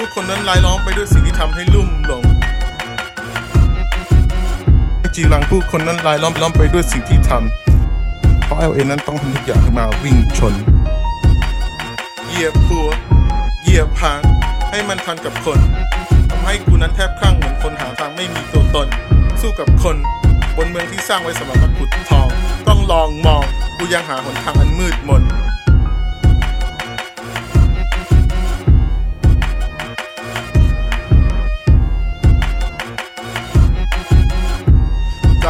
ผู้คนนั้นรายล้อมไปด้วยสิ่งที่ทำให้ลุ่มหลงจีรังผู้คนนั้นรายล้อมล้อมไปด้วยสิ่งที่ทำเพราะเอลเอนั้นต้องทำทุกอย่างมาวิ่งชน เหยียบหัวเหยียบหางให้มันทันกับคนทำให้กูนั้นแทบคลั่งเหมือนคนหาทางไม่มีตัวตน สู้กับคน บนเมืองที่สร้างไว้สำหรับขุดทอง ต้องลองมองกูยังหาหนทางอันมืดมน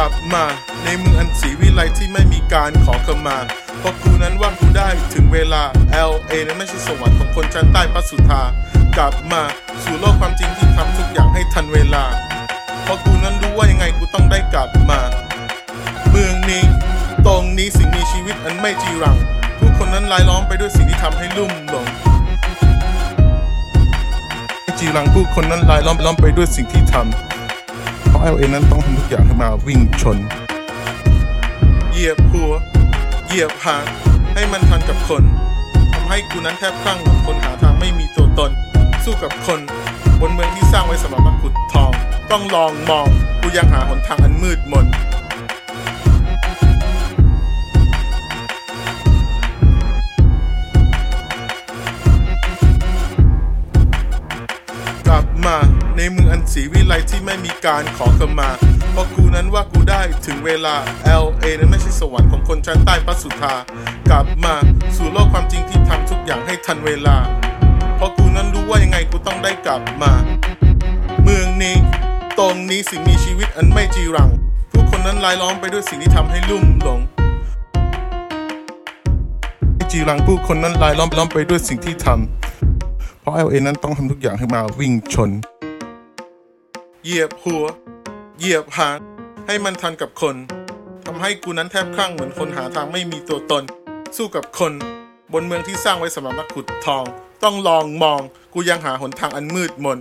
ลับมา ในเมืองอันสีวิไลที่ไม่มีการขอขมา เพราะกูนั้นว่ากูได้ถึงเวลา LA นั้นไม่ใช่สวรรค์ของคนชั้นใต้พัสุธากลับมาสู่โลกความจริงที่ทำทุกอย่างให้ทันเวลา เพราะกูนั้นรู้ว่ายังไงกูต้องได้กลับมา เมืองนี้ ตรงนี้สิ่งมีชีวิตอันไม่จีรัง ผู้คนนั้นรายล้อมไปด้วยสิ่งที่ทำให้ลุ่มหลงจีรังผู้คนนั้นรายล้อมล้อมไปด้วยสิ่งที่ทำ เราเอลเอนั้นต้องทำทุกอย่างให้มาวิ่งชน เหยียบหัว เหยียบหางให้มันทันกับคนทำให้กูนั้นแทบคลั่งเหมือนคนหาทางไม่มีตัวตน สู้กับคน บนเมืองที่สร้างไว้สำหรับมาขุดทอง ต้องลองมองกูยังหาหนทางอันมืดมนกลับมา ในเมืองอันสีวิไลที่ไม่มีการขอขมา เพราะกูนั้นว่ากูได้ถึงเวลา LA นั้นไม่ใช่สวรรค์ของคนชั้นใต้พัสุธากลับมาสู่โลกความจริงที่ทำทุกอย่างให้ทันเวลา เพราะกูนั้นรู้ว่ายังไงกูต้องได้กลับมา เมืองนี้ตรงนี้สิ่งมีชีวิตอันไม่จีรัง ผู้คนนั้นรายล้อมไปด้วยสิ่งที่ทำให้ลุ่มหลงจีรังผู้คนนั้นรายล้อมล้อมไปด้วยสิ่งที่ทำเพราะ LA นั้นต้องทำทุกอย่างให้มาวิ่งชน เหยียบหัว เหยียบหางให้มันทันกับคนทำให้กูนั้นแทบคลั่งเหมือนคนหาทางไม่มีตัวตน สู้กับคน บนเมืองที่สร้างไว้สำหรับนักขุดทอง ต้องลองมองกูยังหาหนทางอันมืดมน